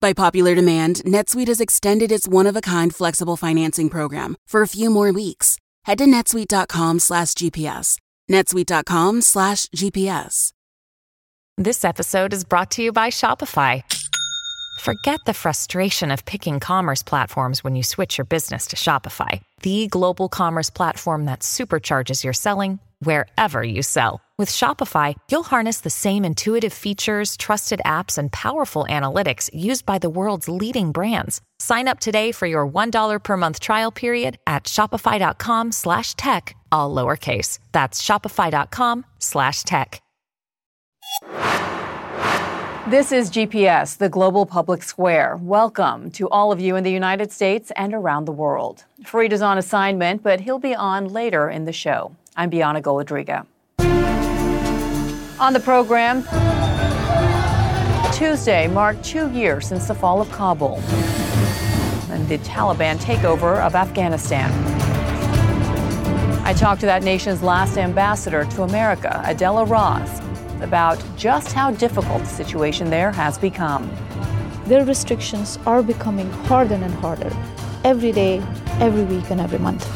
By popular demand, NetSuite has extended its one-of-a-kind flexible financing program for a few more weeks. Head to netsuite.com slash GPS. netsuite.com slash GPS. This episode is brought to you by Shopify. Forget the frustration of picking commerce platforms when you switch your business to Shopify, the global commerce platform that supercharges your selling wherever you sell. With Shopify, you'll harness the same intuitive features, trusted apps, and powerful analytics used by the world's leading brands. Sign up today for your $1 per month trial period at shopify.com slash tech, all lowercase. That's shopify.com slash tech. This is GPS, the global public square. Welcome to all of you in the United States and around the world. Fareed is on assignment, but he'll be on later in the show. I'm Bianna Golodryga. On the program, Tuesday marked two years since the fall of Kabul and the Taliban takeover of Afghanistan. I talked to that nation's last ambassador to America, Adela Raz, about just how difficult the situation there has become. Their restrictions are becoming harder and harder every day, every week, and every month.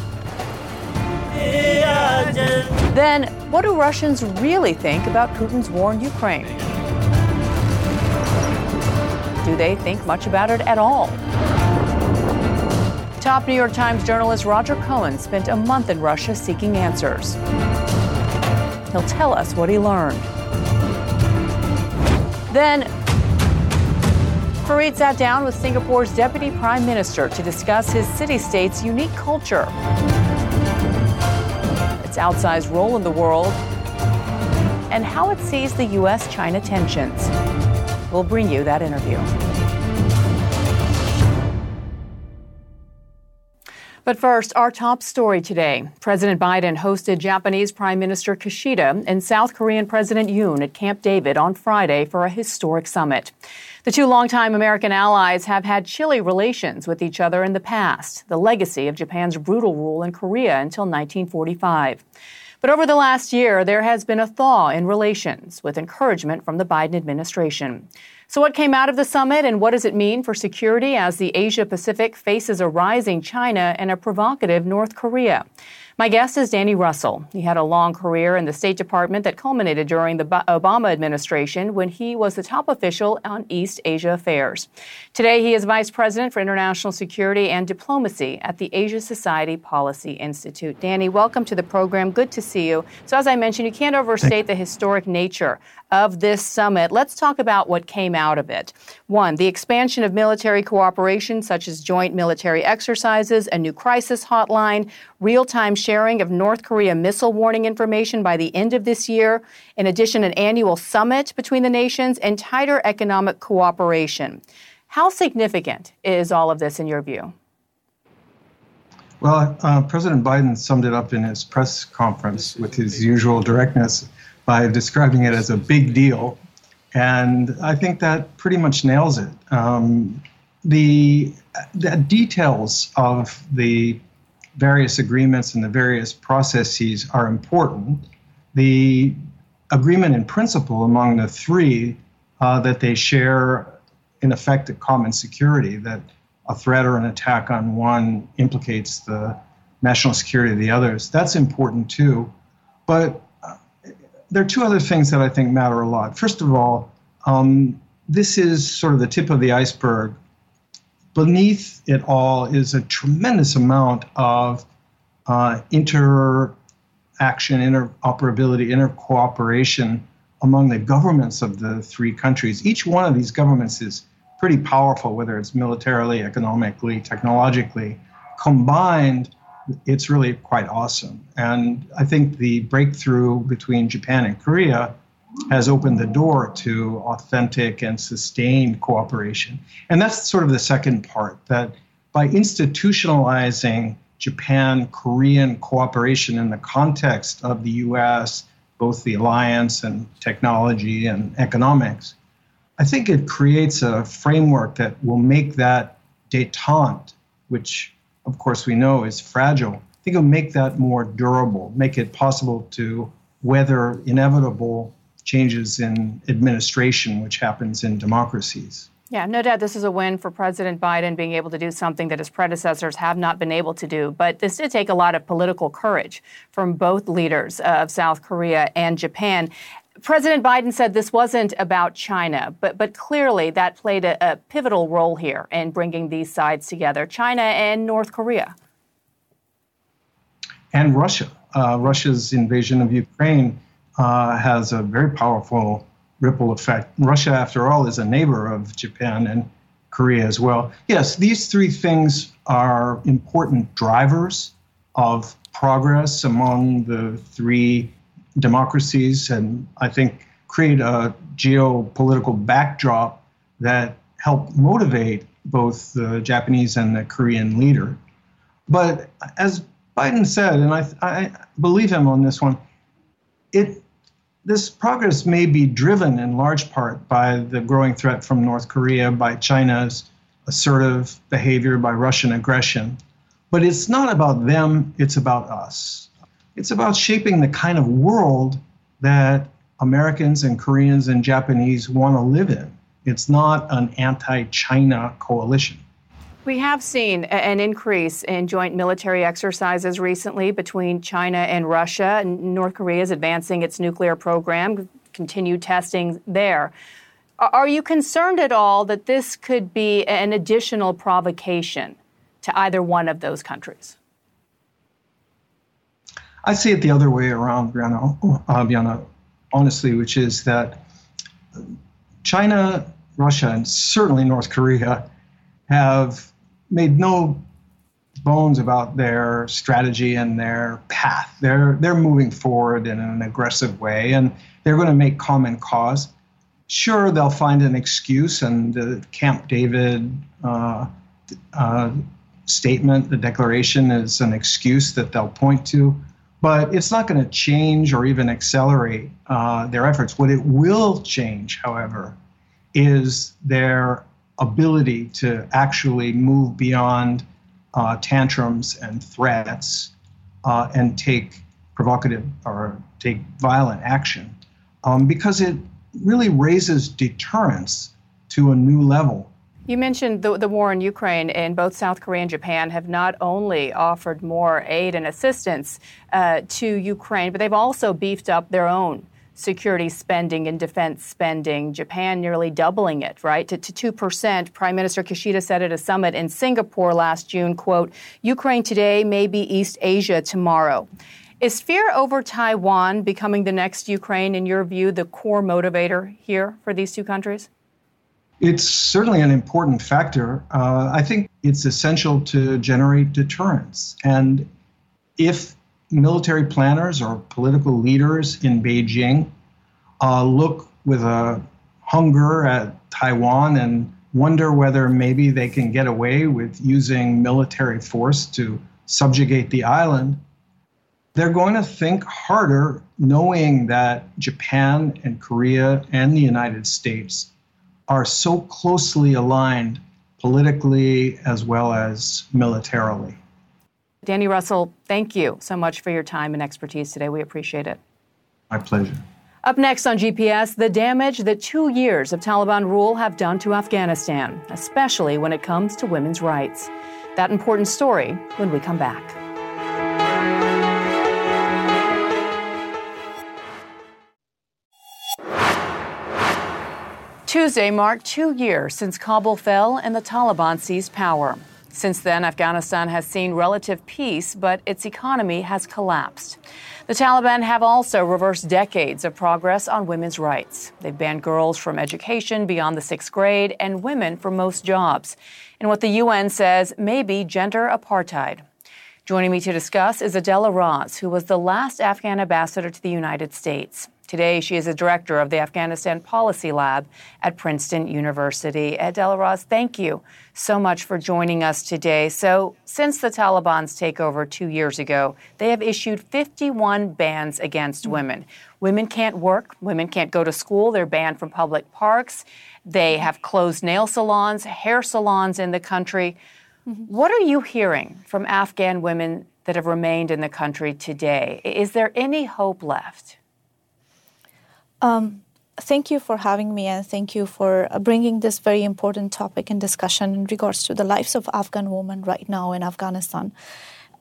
Then, what do Russians really think about Putin's war in Ukraine? Do they think much about it at all? Top New York Times journalist Roger Cohen spent a month in Russia seeking answers. He'll tell us what he learned. Then, Fareed sat down with Singapore's Deputy Prime Minister to discuss his city state's unique culture, its outsized role in the world, and how it sees the U.S. China tensions. We'll bring you that interview. But first, our top story today. President Biden hosted Japanese Prime Minister Kishida and South Korean President Yoon at Camp David on Friday for a historic summit. The two longtime American allies have had chilly relations with each other in the past, the legacy of Japan's brutal rule in Korea until 1945. But over the last year, there has been a thaw in relations with encouragement from the Biden administration. So, what came out of the summit and what does it mean for security as the Asia Pacific faces a rising China and a provocative North Korea? My guest is Danny Russel. He had a long career in the State Department that culminated during the Obama administration when he was the top official on East Asia affairs. Today, he is Vice President for International Security and Diplomacy at the Asia Society Policy Institute. Danny, welcome to the program. Good to see you. So, as I mentioned, you can't overstate the historic nature of this summit. Let's talk about what came out of it. One, the expansion of military cooperation, such as joint military exercises, a new crisis hotline, real time sharing of North Korea missile warning information by the end of this year, in addition, an annual summit between the nations, and tighter economic cooperation. How significant is all of this in your view? Well, uh, President Biden summed it up in his press conference with his usual directness by describing it as a big deal. And I think that pretty much nails it. Um, the, the details of the various agreements and the various processes are important. The agreement in principle among the three uh, that they share, in effect, a common security, that a threat or an attack on one implicates the national security of the others, that's important too. But there are two other things that I think matter a lot. First of all, um, this is sort of the tip of the iceberg. Beneath it all is a tremendous amount of uh, interaction, interoperability, intercooperation among the governments of the three countries. Each one of these governments is pretty powerful, whether it's militarily, economically, technologically. Combined, it's really quite awesome. And I think the breakthrough between Japan and Korea has opened the door to authentic and sustained cooperation. And that's sort of the second part that by institutionalizing Japan Korean cooperation in the context of the US, both the alliance and technology and economics, I think it creates a framework that will make that detente, which of course we know is fragile, I think it'll make that more durable, make it possible to weather inevitable changes in administration, which happens in democracies. Yeah, no doubt this is a win for President Biden being able to do something that his predecessors have not been able to do. But this did take a lot of political courage from both leaders of South Korea and Japan. President Biden said this wasn't about China, but, but clearly that played a, a pivotal role here in bringing these sides together China and North Korea. And Russia. Uh, Russia's invasion of Ukraine uh, has a very powerful ripple effect. Russia, after all, is a neighbor of Japan and Korea as well. Yes, these three things are important drivers of progress among the three democracies, and I think create a geopolitical backdrop that help motivate both the Japanese and the Korean leader. But as Biden said, and I, I believe him on this one, it this progress may be driven in large part by the growing threat from North Korea, by China's assertive behavior, by Russian aggression. But it's not about them, it's about us. It's about shaping the kind of world that Americans and Koreans and Japanese want to live in. It's not an anti China coalition. We have seen an increase in joint military exercises recently between China and Russia. North Korea is advancing its nuclear program, continued testing there. Are you concerned at all that this could be an additional provocation to either one of those countries? I see it the other way around, Brianna, uh, honestly, which is that China, Russia, and certainly North Korea have made no bones about their strategy and their path. They're they're moving forward in an aggressive way, and they're going to make common cause. Sure, they'll find an excuse, and the Camp David uh, uh, statement, the declaration, is an excuse that they'll point to. But it's not going to change or even accelerate uh, their efforts. What it will change, however, is their ability to actually move beyond uh, tantrums and threats uh, and take provocative or take violent action um, because it really raises deterrence to a new level. You mentioned the, the war in Ukraine, and both South Korea and Japan have not only offered more aid and assistance uh, to Ukraine, but they've also beefed up their own security spending and defense spending, Japan nearly doubling it, right, to, to 2%. Prime Minister Kishida said at a summit in Singapore last June, quote, Ukraine today may be East Asia tomorrow. Is fear over Taiwan becoming the next Ukraine, in your view, the core motivator here for these two countries? It's certainly an important factor. Uh, I think it's essential to generate deterrence. And if military planners or political leaders in Beijing uh, look with a hunger at Taiwan and wonder whether maybe they can get away with using military force to subjugate the island, they're going to think harder knowing that Japan and Korea and the United States are so closely aligned politically as well as militarily. Danny Russel, thank you so much for your time and expertise today. We appreciate it. My pleasure. Up next on GPS, the damage that two years of Taliban rule have done to Afghanistan, especially when it comes to women's rights. That important story when we come back. Tuesday marked two years since Kabul fell and the Taliban seized power. Since then, Afghanistan has seen relative peace, but its economy has collapsed. The Taliban have also reversed decades of progress on women's rights. They've banned girls from education beyond the sixth grade and women from most jobs, in what the UN says may be gender apartheid. Joining me to discuss is Adela Raz, who was the last Afghan ambassador to the United States. Today, she is a director of the Afghanistan Policy Lab at Princeton University. Adela Raz, thank you so much for joining us today. So, since the Taliban's takeover two years ago, they have issued 51 bans against women. Women can't work, women can't go to school, they're banned from public parks. They have closed nail salons, hair salons in the country. Mm-hmm. What are you hearing from Afghan women that have remained in the country today? Is there any hope left? Um, thank you for having me and thank you for bringing this very important topic in discussion in regards to the lives of Afghan women right now in Afghanistan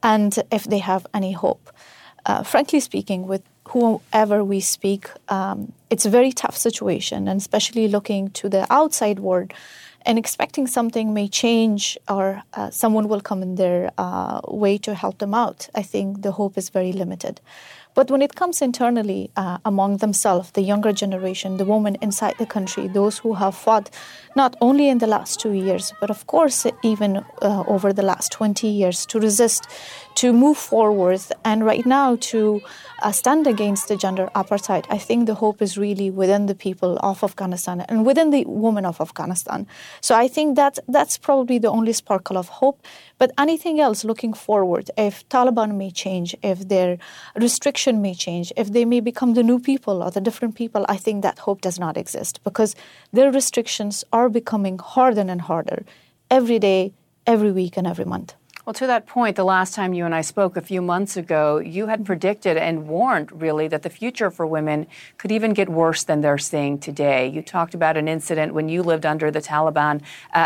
and if they have any hope. Uh, frankly speaking, with whoever we speak, um, it's a very tough situation, and especially looking to the outside world and expecting something may change or uh, someone will come in their uh, way to help them out. I think the hope is very limited. But when it comes internally uh, among themselves, the younger generation, the women inside the country, those who have fought not only in the last two years, but of course, even uh, over the last 20 years to resist, to move forward, and right now to uh, stand against the gender apartheid, I think the hope is really within the people of Afghanistan and within the women of Afghanistan. So I think that that's probably the only sparkle of hope. But anything else looking forward, if Taliban may change, if their restriction may change, if they may become the new people or the different people, I think that hope does not exist because their restrictions are becoming harder and harder every day, every week, and every month. Well, to that point, the last time you and I spoke a few months ago, you had predicted and warned really that the future for women could even get worse than they're seeing today. You talked about an incident when you lived under the Taliban uh,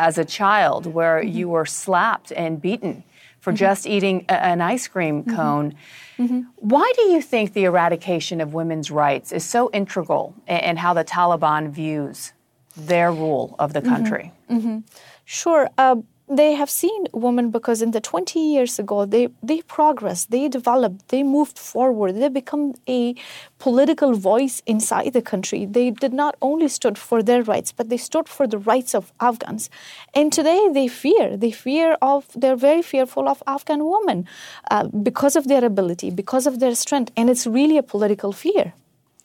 as a child where mm-hmm. you were slapped and beaten for mm-hmm. just eating a, an ice cream mm-hmm. cone. Mm-hmm. Why do you think the eradication of women's rights is so integral in, in how the Taliban views their rule of the mm-hmm. country? Mm-hmm. Sure. Uh, they have seen women because in the 20 years ago they they progressed they developed they moved forward they become a political voice inside the country. They did not only stood for their rights but they stood for the rights of afghans. And today they fear they fear of they're very fearful of afghan women uh, because of their ability because of their strength and it's really a political fear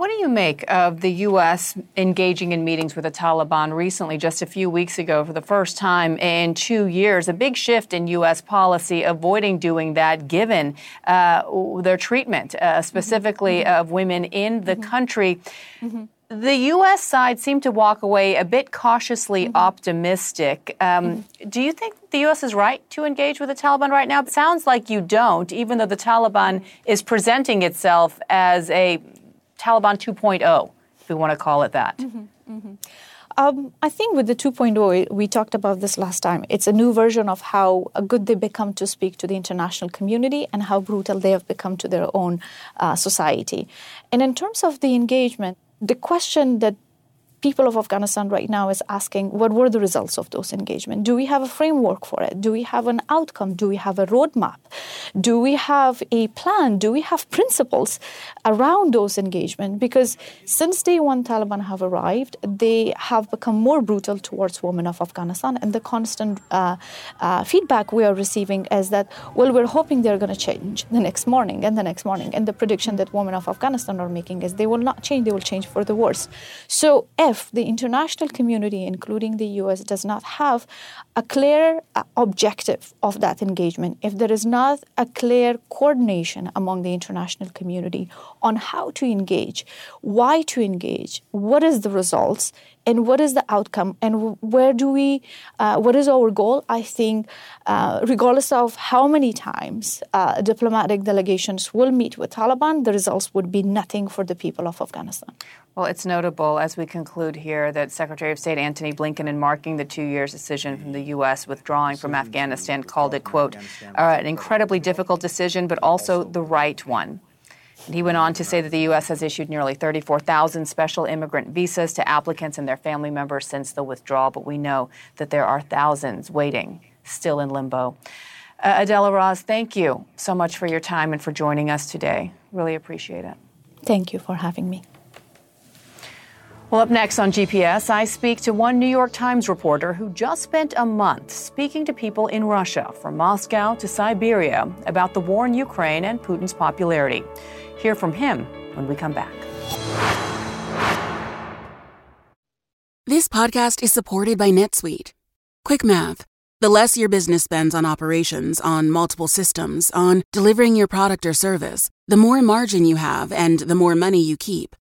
what do you make of the U.S. engaging in meetings with the Taliban recently, just a few weeks ago, for the first time in two years? A big shift in U.S. policy, avoiding doing that given uh, their treatment, uh, specifically mm-hmm. of women in the mm-hmm. country. Mm-hmm. The U.S. side seemed to walk away a bit cautiously mm-hmm. optimistic. Um, mm-hmm. do you think the U.S. is right to engage with the Taliban right now? It sounds like you don't, even though the Taliban is presenting itself as a Taliban 2.0, if we want to call it that? Mm-hmm, mm-hmm. Um, I think with the 2.0, we talked about this last time. It's a new version of how good they become to speak to the international community and how brutal they have become to their own uh, society. And in terms of the engagement, the question that people of Afghanistan right now is asking what were the results of those engagements? Do we have a framework for it? Do we have an outcome? Do we have a roadmap? Do we have a plan? Do we have principles around those engagements? Because since day one, Taliban have arrived, they have become more brutal towards women of Afghanistan. And the constant uh, uh, feedback we are receiving is that, well, we're hoping they're going to change the next morning and the next morning. And the prediction that women of Afghanistan are making is they will not change, they will change for the worse. So, if the international community, including the US, does not have a clear uh, objective of that engagement, if there is not a clear coordination among the international community on how to engage, why to engage, what is the results, and what is the outcome and where do we uh, what is our goal i think uh, regardless of how many times uh, diplomatic delegations will meet with taliban the results would be nothing for the people of afghanistan well, it's notable as we conclude here that Secretary of State Antony Blinken, in marking the two years decision from the U.S. withdrawing from Afghanistan, called it, quote, an incredibly difficult decision, but also the right one. He went on to say that the U.S. has issued nearly 34,000 special immigrant visas to applicants and their family members since the withdrawal, but we know that there are thousands waiting, still in limbo. Uh, Adela Raz, thank you so much for your time and for joining us today. Really appreciate it. Thank you for having me. Well, up next on GPS, I speak to one New York Times reporter who just spent a month speaking to people in Russia, from Moscow to Siberia, about the war in Ukraine and Putin's popularity. Hear from him when we come back. This podcast is supported by NetSuite. Quick math the less your business spends on operations, on multiple systems, on delivering your product or service, the more margin you have and the more money you keep.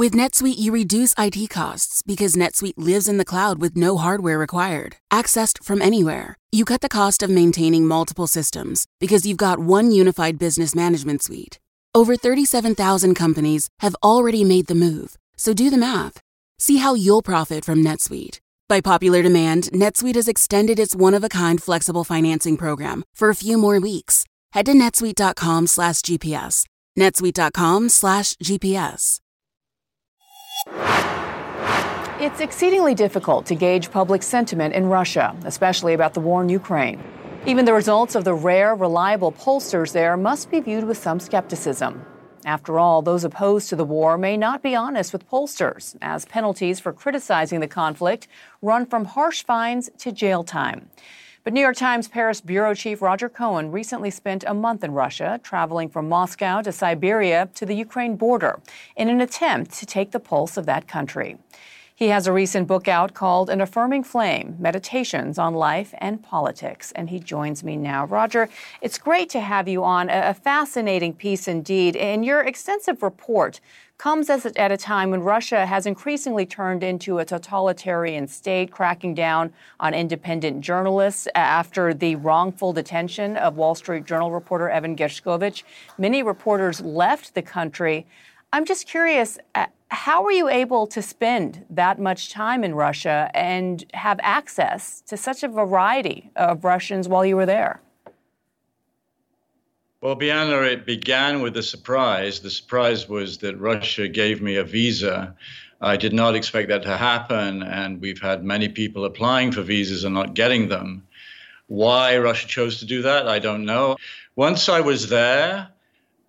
With NetSuite, you reduce IT costs because NetSuite lives in the cloud with no hardware required, accessed from anywhere. You cut the cost of maintaining multiple systems because you've got one unified business management suite. Over 37,000 companies have already made the move, so do the math. See how you'll profit from NetSuite. By popular demand, NetSuite has extended its one-of-a-kind flexible financing program for a few more weeks. Head to netsuite.com/gps. netsuite.com/gps. It's exceedingly difficult to gauge public sentiment in Russia, especially about the war in Ukraine. Even the results of the rare, reliable pollsters there must be viewed with some skepticism. After all, those opposed to the war may not be honest with pollsters, as penalties for criticizing the conflict run from harsh fines to jail time. But New York Times Paris bureau chief Roger Cohen recently spent a month in Russia, traveling from Moscow to Siberia to the Ukraine border in an attempt to take the pulse of that country. He has a recent book out called An Affirming Flame Meditations on Life and Politics, and he joins me now. Roger, it's great to have you on. A fascinating piece indeed. In your extensive report, comes at a time when Russia has increasingly turned into a totalitarian state, cracking down on independent journalists after the wrongful detention of Wall Street Journal reporter Evan Gershkovich. Many reporters left the country. I'm just curious. Uh, how were you able to spend that much time in Russia and have access to such a variety of Russians while you were there? Well, Bianna, it began with a surprise. The surprise was that Russia gave me a visa. I did not expect that to happen, and we've had many people applying for visas and not getting them. Why Russia chose to do that, I don't know. Once I was there,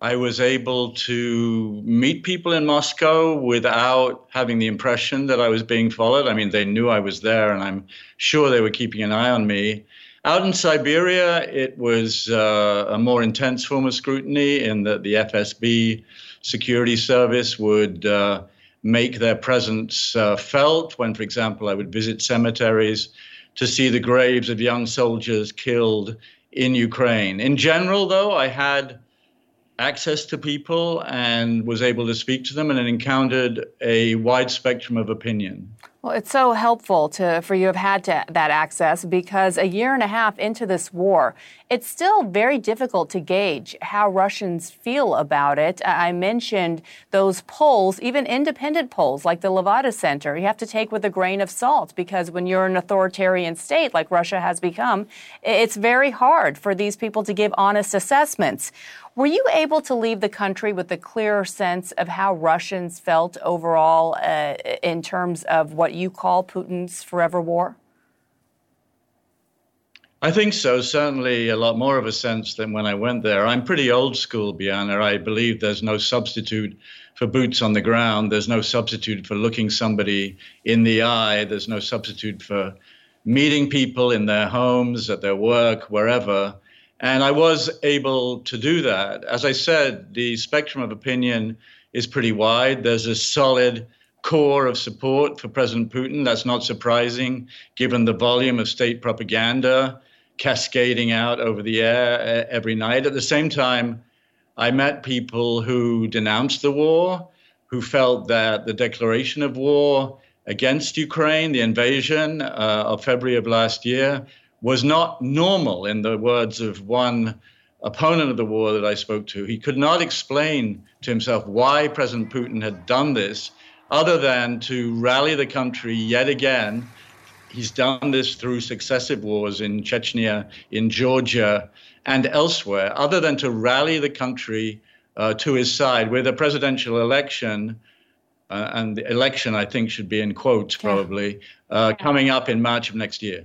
I was able to meet people in Moscow without having the impression that I was being followed. I mean, they knew I was there, and I'm sure they were keeping an eye on me. Out in Siberia, it was uh, a more intense form of scrutiny in that the FSB security service would uh, make their presence uh, felt when, for example, I would visit cemeteries to see the graves of young soldiers killed in Ukraine. In general, though, I had access to people and was able to speak to them and encountered a wide spectrum of opinion. Well, it's so helpful to for you have had to, that access because a year and a half into this war, it's still very difficult to gauge how Russians feel about it. I mentioned those polls, even independent polls like the Levada Center, you have to take with a grain of salt because when you're an authoritarian state like Russia has become, it's very hard for these people to give honest assessments. Were you able to leave the country with a clearer sense of how Russians felt overall uh, in terms of what you call Putin's forever war? I think so. Certainly a lot more of a sense than when I went there. I'm pretty old school, Bianna. I believe there's no substitute for boots on the ground. There's no substitute for looking somebody in the eye. There's no substitute for meeting people in their homes, at their work, wherever. And I was able to do that. As I said, the spectrum of opinion is pretty wide. There's a solid core of support for President Putin. That's not surprising, given the volume of state propaganda cascading out over the air every night. At the same time, I met people who denounced the war, who felt that the declaration of war against Ukraine, the invasion uh, of February of last year, was not normal, in the words of one opponent of the war that I spoke to. He could not explain to himself why President Putin had done this other than to rally the country yet again. He's done this through successive wars in Chechnya, in Georgia, and elsewhere, other than to rally the country uh, to his side with a presidential election. Uh, and the election, I think, should be in quotes probably, uh, coming up in March of next year.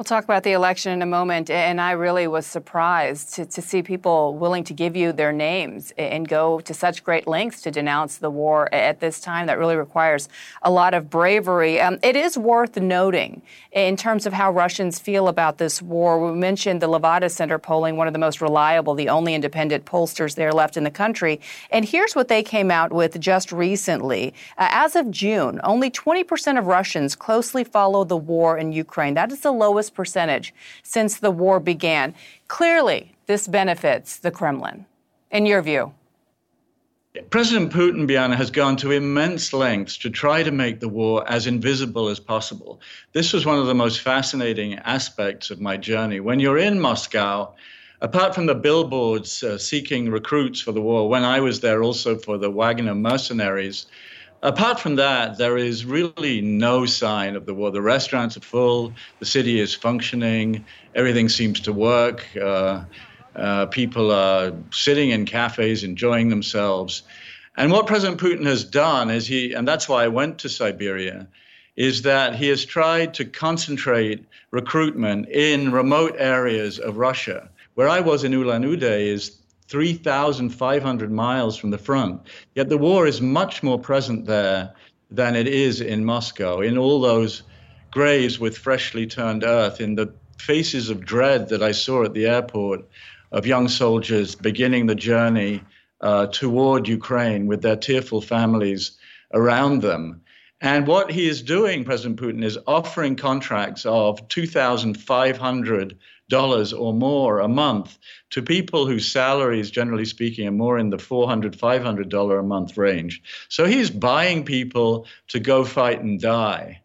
We'll talk about the election in a moment, and I really was surprised to, to, see people willing to give you their names and go to such great lengths to denounce the war at this time. That really requires a lot of bravery. Um, it is worth noting in terms of how Russians feel about this war. We mentioned the Levada Center polling, one of the most reliable, the only independent pollsters there left in the country. And here's what they came out with just recently. Uh, as of June, only 20% of Russians closely follow the war in Ukraine. That is the lowest percentage since the war began. Clearly, this benefits the Kremlin, in your view. President Putin, Bianna, has gone to immense lengths to try to make the war as invisible as possible. This was one of the most fascinating aspects of my journey. When you're in Moscow, apart from the billboards uh, seeking recruits for the war, when I was there also for the Wagner mercenaries, Apart from that, there is really no sign of the war. The restaurants are full, the city is functioning, everything seems to work. Uh, uh, people are sitting in cafes, enjoying themselves. And what President Putin has done is he, and that's why I went to Siberia, is that he has tried to concentrate recruitment in remote areas of Russia. Where I was in Ulan Ude is 3,500 miles from the front. Yet the war is much more present there than it is in Moscow, in all those graves with freshly turned earth, in the faces of dread that I saw at the airport of young soldiers beginning the journey uh, toward Ukraine with their tearful families around them. And what he is doing, President Putin, is offering contracts of 2,500 dollars or more a month to people whose salaries, generally speaking, are more in the 400 500 dollar a month range. So he's buying people to go fight and die.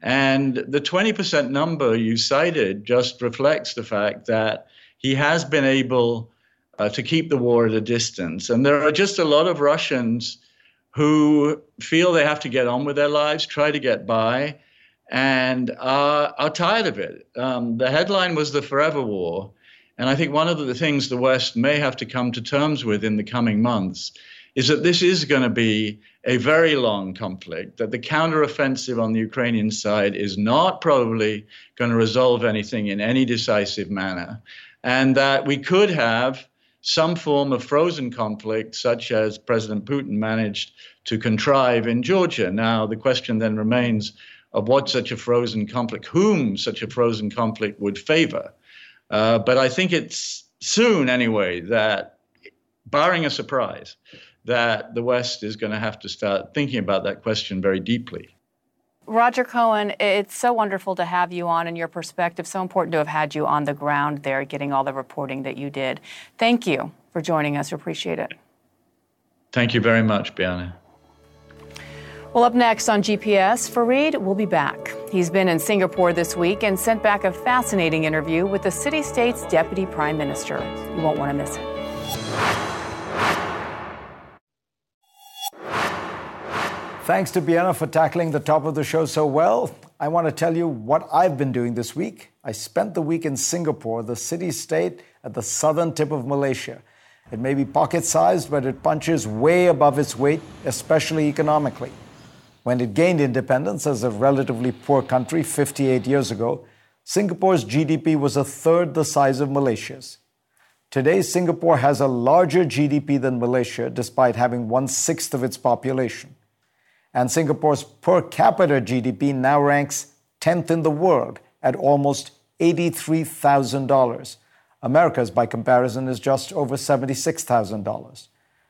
And the 20% number you cited just reflects the fact that he has been able uh, to keep the war at a distance. And there are just a lot of Russians who feel they have to get on with their lives, try to get by, and uh, are tired of it. Um, the headline was the Forever War. And I think one of the things the West may have to come to terms with in the coming months is that this is going to be a very long conflict, that the counteroffensive on the Ukrainian side is not probably going to resolve anything in any decisive manner, and that we could have some form of frozen conflict, such as President Putin managed to contrive in Georgia. Now, the question then remains of what such a frozen conflict, whom such a frozen conflict would favor. Uh, but I think it's soon, anyway, that barring a surprise, that the West is going to have to start thinking about that question very deeply. Roger Cohen, it's so wonderful to have you on and your perspective. So important to have had you on the ground there, getting all the reporting that you did. Thank you for joining us. We appreciate it. Thank you very much, Bianna. Well, up next on GPS, Fareed will be back. He's been in Singapore this week and sent back a fascinating interview with the city state's deputy prime minister. You won't want to miss it. Thanks to Bianna for tackling the top of the show so well. I want to tell you what I've been doing this week. I spent the week in Singapore, the city state at the southern tip of Malaysia. It may be pocket sized, but it punches way above its weight, especially economically. When it gained independence as a relatively poor country 58 years ago, Singapore's GDP was a third the size of Malaysia's. Today, Singapore has a larger GDP than Malaysia, despite having one sixth of its population. And Singapore's per capita GDP now ranks 10th in the world at almost $83,000. America's, by comparison, is just over $76,000.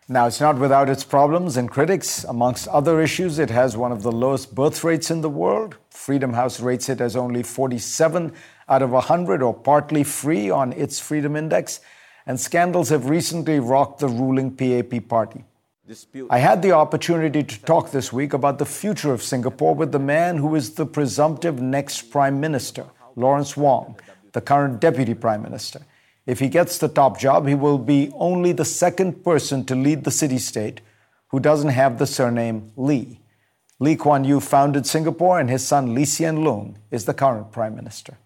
Now, it's not without its problems and critics. Amongst other issues, it has one of the lowest birth rates in the world. Freedom House rates it as only 47 out of 100 or partly free on its Freedom Index. And scandals have recently rocked the ruling PAP party. I had the opportunity to talk this week about the future of Singapore with the man who is the presumptive next prime minister, Lawrence Wong, the current deputy prime minister. If he gets the top job, he will be only the second person to lead the city state who doesn't have the surname Lee. Lee Kuan Yew founded Singapore, and his son Lee Hsien Loong is the current prime minister.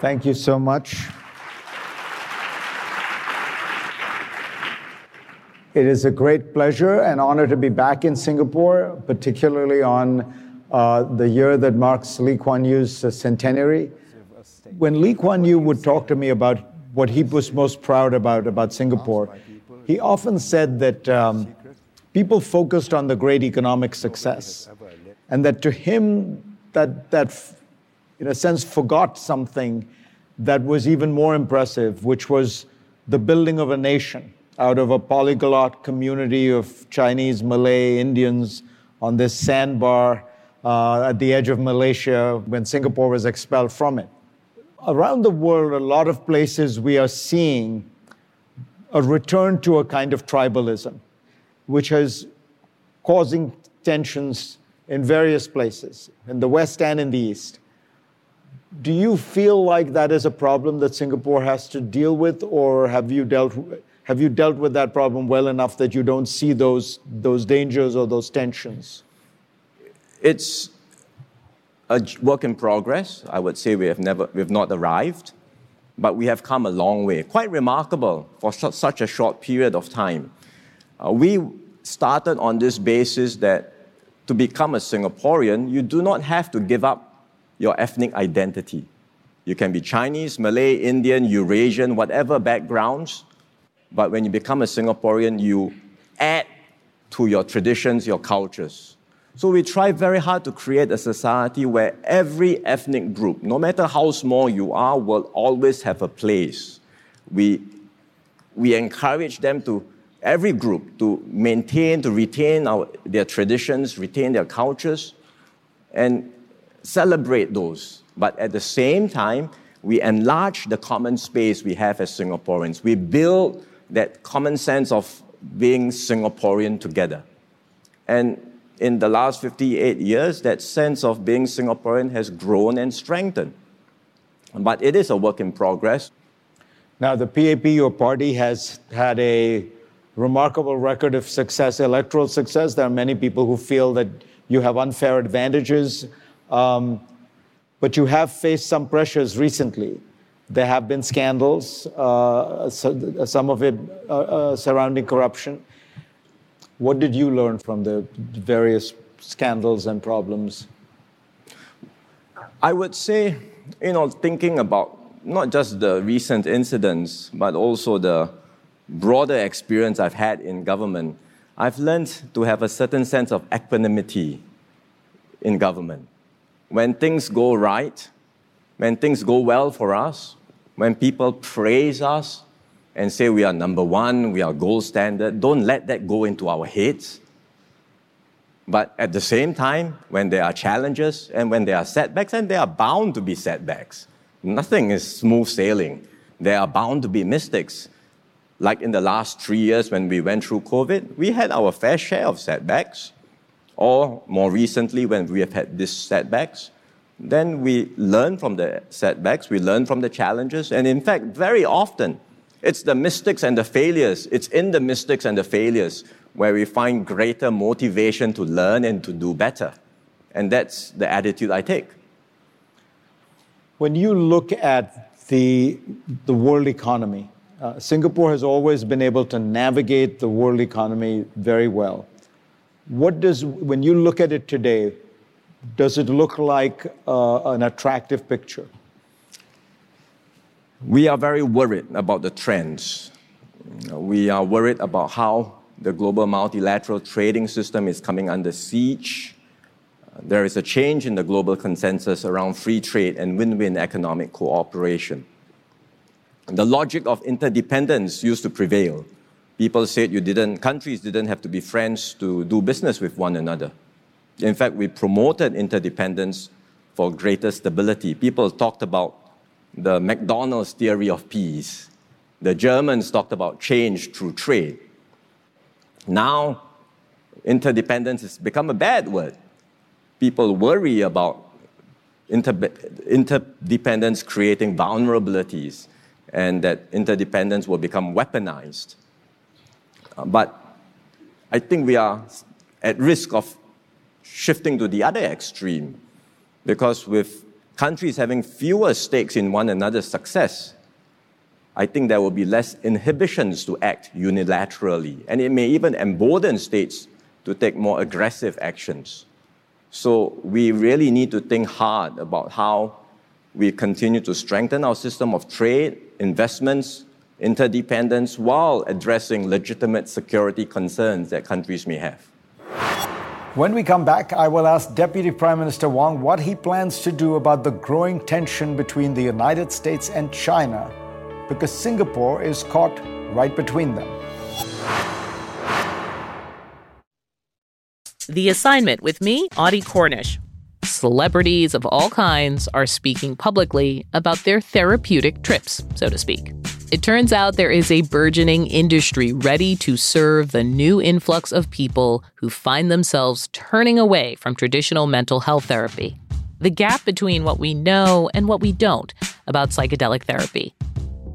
Thank you so much. It is a great pleasure and honor to be back in Singapore, particularly on uh, the year that marks Lee Kuan Yew's centenary. When Lee Kuan Yew would talk to me about what he was most proud about about Singapore, he often said that um, people focused on the great economic success, and that to him, that that in a sense forgot something that was even more impressive, which was the building of a nation out of a polyglot community of Chinese, Malay, Indians on this sandbar uh, at the edge of Malaysia when Singapore was expelled from it. Around the world, a lot of places we are seeing a return to a kind of tribalism, which is causing tensions in various places, in the West and in the East. Do you feel like that is a problem that Singapore has to deal with, or have you dealt, have you dealt with that problem well enough that you don't see those, those dangers or those tensions? It's a work in progress. I would say we have never, we've not arrived, but we have come a long way. Quite remarkable for such a short period of time. Uh, we started on this basis that to become a Singaporean, you do not have to give up your ethnic identity. You can be Chinese, Malay, Indian, Eurasian, whatever backgrounds, but when you become a Singaporean, you add to your traditions, your cultures. So we try very hard to create a society where every ethnic group, no matter how small you are, will always have a place. We, we encourage them to, every group, to maintain, to retain our, their traditions, retain their cultures, and celebrate those. But at the same time, we enlarge the common space we have as Singaporeans. We build that common sense of being Singaporean together. And in the last 58 years, that sense of being Singaporean has grown and strengthened. But it is a work in progress. Now, the PAP, your party, has had a remarkable record of success, electoral success. There are many people who feel that you have unfair advantages. Um, but you have faced some pressures recently. There have been scandals, uh, some of it uh, uh, surrounding corruption. What did you learn from the various scandals and problems? I would say, you know, thinking about not just the recent incidents, but also the broader experience I've had in government, I've learned to have a certain sense of equanimity in government. When things go right, when things go well for us, when people praise us, and say we are number one, we are gold standard. Don't let that go into our heads. But at the same time, when there are challenges and when there are setbacks, and there are bound to be setbacks, nothing is smooth sailing. There are bound to be mistakes. Like in the last three years when we went through COVID, we had our fair share of setbacks. Or more recently, when we have had these setbacks, then we learn from the setbacks, we learn from the challenges, and in fact, very often, it's the mistakes and the failures. It's in the mistakes and the failures where we find greater motivation to learn and to do better. And that's the attitude I take. When you look at the, the world economy, uh, Singapore has always been able to navigate the world economy very well. What does, when you look at it today, does it look like uh, an attractive picture? We are very worried about the trends. We are worried about how the global multilateral trading system is coming under siege. There is a change in the global consensus around free trade and win win economic cooperation. The logic of interdependence used to prevail. People said you didn't, countries didn't have to be friends to do business with one another. In fact, we promoted interdependence for greater stability. People talked about the McDonald's theory of peace. The Germans talked about change through trade. Now, interdependence has become a bad word. People worry about inter- interdependence creating vulnerabilities and that interdependence will become weaponized. Uh, but I think we are at risk of shifting to the other extreme because with countries having fewer stakes in one another's success, I think there will be less inhibitions to act unilaterally, and it may even embolden states to take more aggressive actions. So we really need to think hard about how we continue to strengthen our system of trade, investments, interdependence, while addressing legitimate security concerns that countries may have. When we come back, I will ask Deputy Prime Minister Wong what he plans to do about the growing tension between the United States and China, because Singapore is caught right between them. The assignment with me, Audie Cornish. Celebrities of all kinds are speaking publicly about their therapeutic trips, so to speak. It turns out there is a burgeoning industry ready to serve the new influx of people who find themselves turning away from traditional mental health therapy. The gap between what we know and what we don't about psychedelic therapy.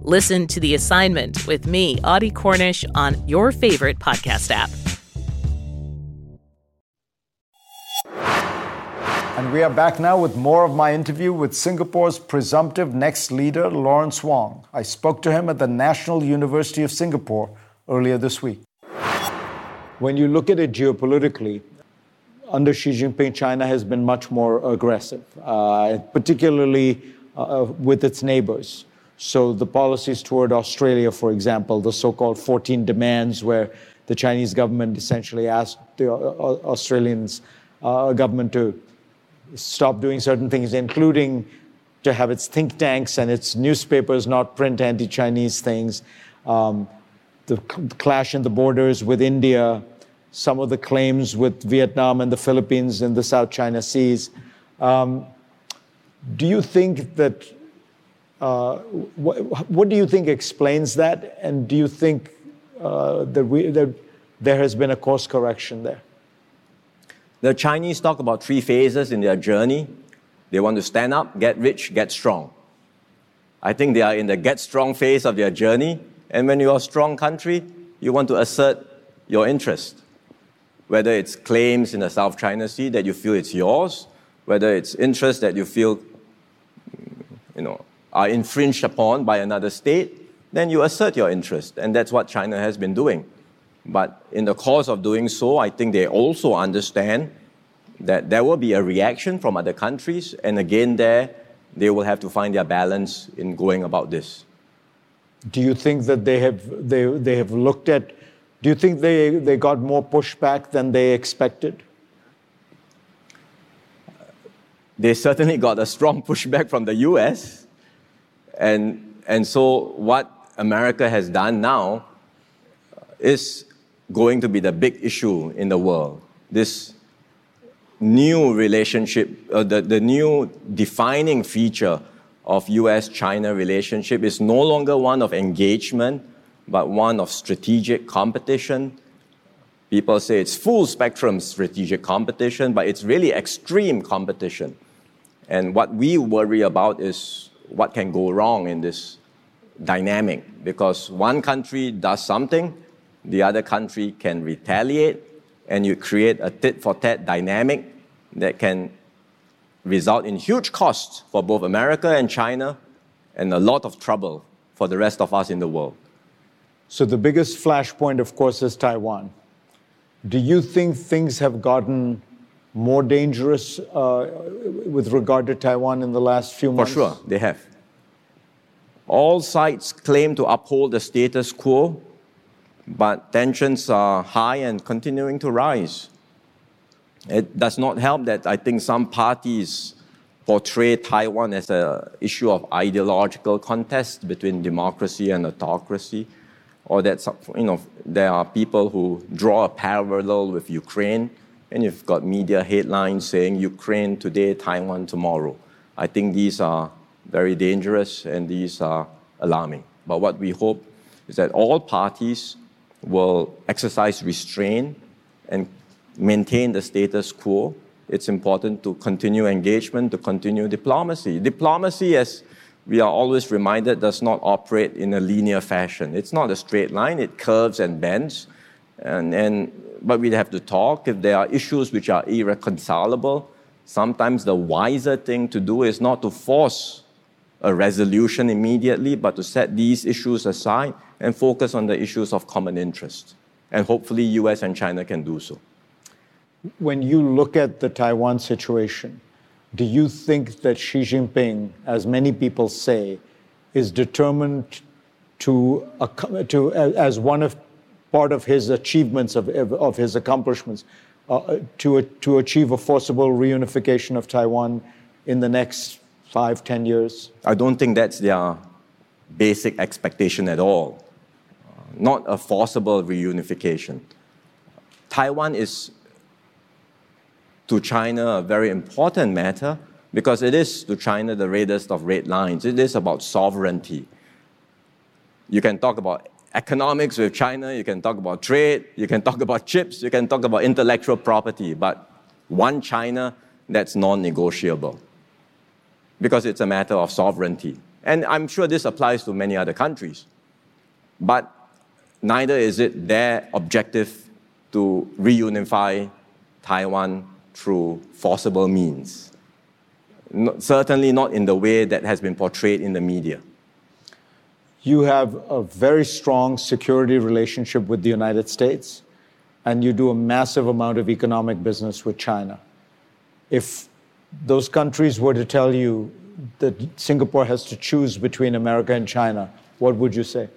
Listen to The Assignment with me, Audie Cornish, on your favorite podcast app. And we are back now with more of my interview with Singapore's presumptive next leader, Lawrence Wong. I spoke to him at the National University of Singapore earlier this week. When you look at it geopolitically, under Xi Jinping, China has been much more aggressive, uh, particularly uh, with its neighbors. So, the policies toward Australia, for example, the so called 14 demands, where the Chinese government essentially asked the uh, Australians uh, government to stop doing certain things, including to have its think tanks and its newspapers not print anti Chinese things, um, the clash in the borders with India, some of the claims with Vietnam and the Philippines in the South China Seas. Um, do you think that, uh, wh- what do you think explains that? And do you think uh, that, we, that there has been a course correction there? The Chinese talk about three phases in their journey. They want to stand up, get rich, get strong. I think they are in the get strong phase of their journey. And when you're a strong country, you want to assert your interest. Whether it's claims in the South China Sea that you feel it's yours, whether it's interests that you feel you know, are infringed upon by another state, then you assert your interest. And that's what China has been doing. But in the course of doing so, I think they also understand that there will be a reaction from other countries. And again, there, they will have to find their balance in going about this. Do you think that they have, they, they have looked at, do you think they, they got more pushback than they expected? They certainly got a strong pushback from the US. And, and so, what America has done now is going to be the big issue in the world. This new relationship, uh, the, the new defining feature of US China relationship is no longer one of engagement, but one of strategic competition. People say it's full spectrum strategic competition, but it's really extreme competition. And what we worry about is what can go wrong in this dynamic because one country does something the other country can retaliate, and you create a tit for tat dynamic that can result in huge costs for both America and China and a lot of trouble for the rest of us in the world. So, the biggest flashpoint, of course, is Taiwan. Do you think things have gotten more dangerous uh, with regard to Taiwan in the last few months? For sure, they have. All sides claim to uphold the status quo, but tensions are high and continuing to rise. It does not help that I think some parties portray Taiwan as an issue of ideological contest between democracy and autocracy, or that you know, there are people who draw a parallel with Ukraine, and you've got media headlines saying Ukraine today, Taiwan tomorrow. I think these are very dangerous and these are alarming. But what we hope is that all parties will exercise restraint and maintain the status quo, it's important to continue engagement, to continue diplomacy. Diplomacy, as we are always reminded, does not operate in a linear fashion. It's not a straight line, it curves and bends. And, and, but we have to talk. If there are issues which are irreconcilable, sometimes the wiser thing to do is not to force a resolution immediately, but to set these issues aside and focus on the issues of common interest. And hopefully, US and China can do so. When you look at the Taiwan situation, do you think that Xi Jinping, as many people say, is determined to, to as one of part of his achievements of, of his accomplishments uh, to, to achieve a forcible reunification of Taiwan in the next five, ten years? I don't think that's their basic expectation at all. Uh, not a forcible reunification. Taiwan is to China a very important matter because it is to China the reddest of red lines. It is about sovereignty. You can talk about economics with China, you can talk about trade, you can talk about chips, you can talk about intellectual property, but one China, that's non negotiable because it's a matter of sovereignty. And I'm sure this applies to many other countries. But neither is it their objective to reunify Taiwan through forcible means. No, certainly not in the way that has been portrayed in the media. You have a very strong security relationship with the United States, and you do a massive amount of economic business with China. If those countries were to tell you that Singapore has to choose between America and China, what would you say?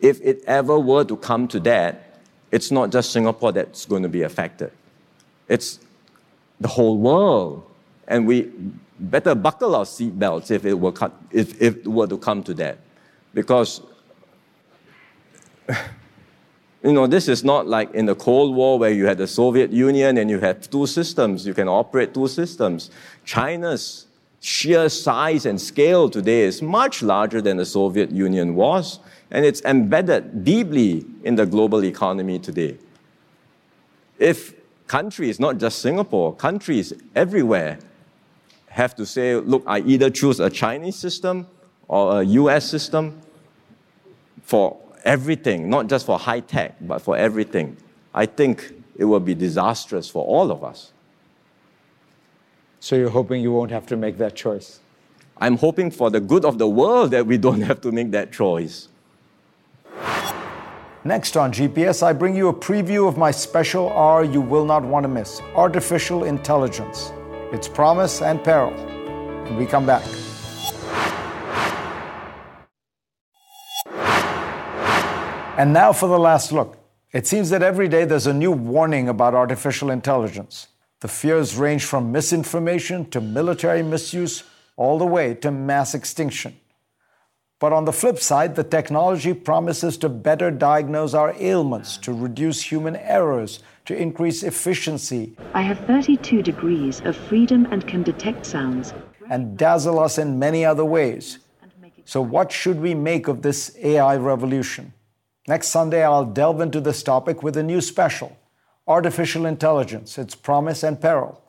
If it ever were to come to that, it's not just Singapore that's going to be affected. It's the whole world. And we better buckle our seatbelts if it, were, if, if it were to come to that. Because, you know, this is not like in the Cold War where you had the Soviet Union and you had two systems, you can operate two systems. China's sheer size and scale today is much larger than the Soviet Union was, and it's embedded deeply in the global economy today. If countries, not just Singapore, countries everywhere have to say, look, I either choose a Chinese system or a US system for everything, not just for high tech, but for everything, I think it will be disastrous for all of us. So you're hoping you won't have to make that choice? I'm hoping for the good of the world that we don't have to make that choice. Next on GPS, I bring you a preview of my special R you will not want to miss artificial intelligence its promise and peril. And we come back. And now for the last look. It seems that every day there's a new warning about artificial intelligence. The fears range from misinformation to military misuse, all the way to mass extinction. But on the flip side, the technology promises to better diagnose our ailments, to reduce human errors, to increase efficiency. I have 32 degrees of freedom and can detect sounds. And dazzle us in many other ways. So, what should we make of this AI revolution? Next Sunday, I'll delve into this topic with a new special Artificial Intelligence, Its Promise and Peril.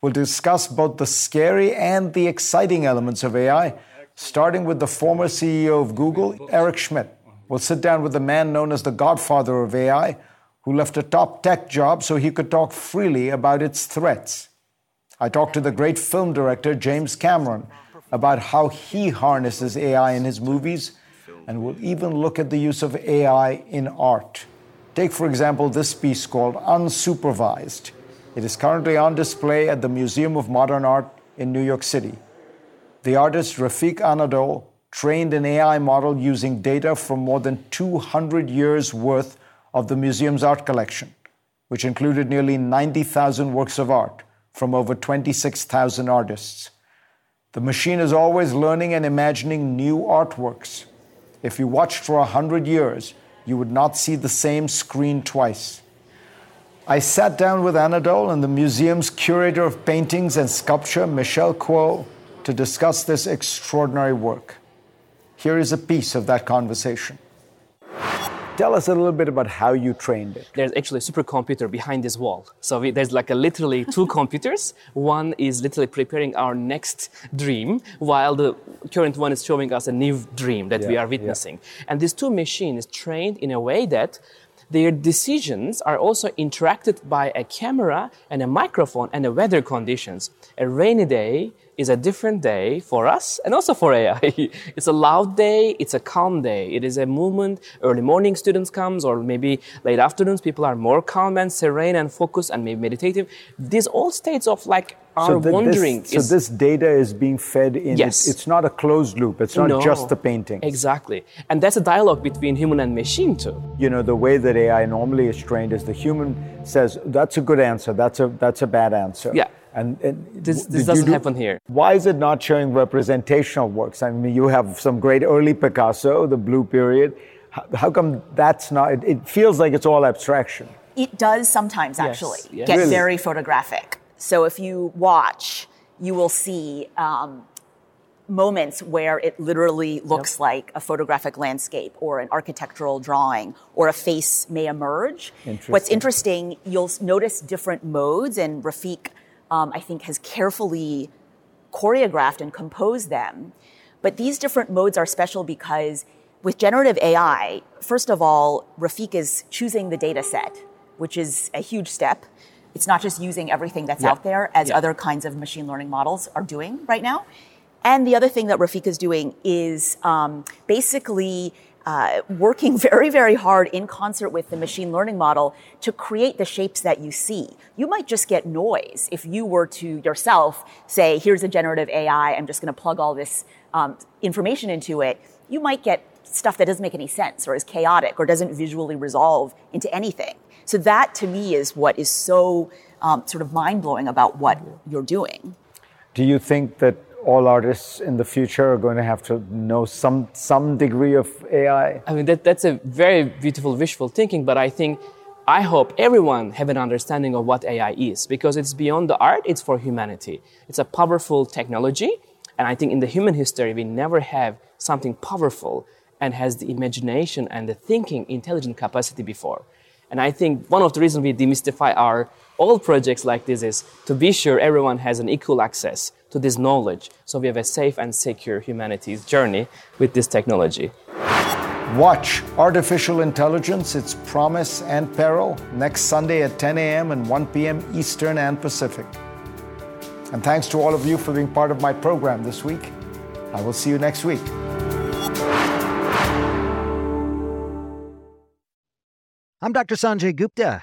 We'll discuss both the scary and the exciting elements of AI, starting with the former CEO of Google, Eric Schmidt. We'll sit down with the man known as the godfather of AI who left a top tech job so he could talk freely about its threats. I talked to the great film director James Cameron about how he harnesses AI in his movies, and we'll even look at the use of AI in art. Take, for example, this piece called Unsupervised. It is currently on display at the Museum of Modern Art in New York City. The artist Refik Anadol trained an AI model using data from more than 200 years' worth of the museum's art collection, which included nearly 90,000 works of art from over 26,000 artists. The machine is always learning and imagining new artworks. If you watched for a hundred years, you would not see the same screen twice. I sat down with Anadol and the museum's curator of paintings and sculpture, Michelle Kuo, to discuss this extraordinary work. Here is a piece of that conversation. Tell us a little bit about how you trained it. There's actually a supercomputer behind this wall. So we, there's like a literally two computers. One is literally preparing our next dream, while the current one is showing us a new dream that yeah, we are witnessing. Yeah. And these two machines trained in a way that their decisions are also interacted by a camera and a microphone and the weather conditions. A rainy day, is a different day for us and also for AI. it's a loud day, it's a calm day. It is a movement. Early morning students comes or maybe late afternoons people are more calm and serene and focused and maybe meditative. These all states of like are so. This, is, so this data is being fed in. Yes. It's, it's not a closed loop. It's not no, just the painting. Exactly. And that's a dialogue between human and machine too. You know, the way that AI normally is trained is the human says, that's a good answer, that's a, that's a bad answer. Yeah. And, and this, this doesn't do, happen here. Why is it not showing representational works? I mean, you have some great early Picasso, the blue period. How, how come that's not? It, it, feels like it's all abstraction. It does sometimes actually yes, yes. get really? very photographic. So if you watch, you will see um, moments where it literally looks yep. like a photographic landscape or an architectural drawing or a face may emerge. What's interesting, you'll notice different modes, and Refik, um, I think, has carefully choreographed and composed them. But these different modes are special because with generative AI, first of all, Refik is choosing the data set, which is a huge step. It's not just using everything that's yeah. out there as yeah. other kinds of machine learning models are doing right now. And the other thing that Refik is doing is um, basically uh, working very, very hard in concert with the machine learning model to create the shapes that you see. You might just get noise if you were to yourself say, here's a generative AI, I'm just going to plug all this um, information into it. You might get stuff that doesn't make any sense or is chaotic or doesn't visually resolve into anything. So that to me is what is so um, sort of mind blowing about what you're doing. Do you think that all artists in the future are going to have to know some some degree of AI? I mean, that, that's a very beautiful visual thinking, but I think I hope everyone have an understanding of what AI is because it's beyond the art, it's for humanity. It's a powerful technology, and I think in the human history we never have something powerful and has the imagination and the thinking intelligent capacity before. And I think one of the reasons we demystify our all projects like this is to be sure everyone has an equal access to this knowledge so we have a safe and secure humanity's journey with this technology. Watch Artificial Intelligence, Its Promise and Peril next Sunday at 10 a.m. and 1 p.m. Eastern and Pacific. And thanks to all of you for being part of my program this week. I will see you next week. I'm Dr. Sanjay Gupta,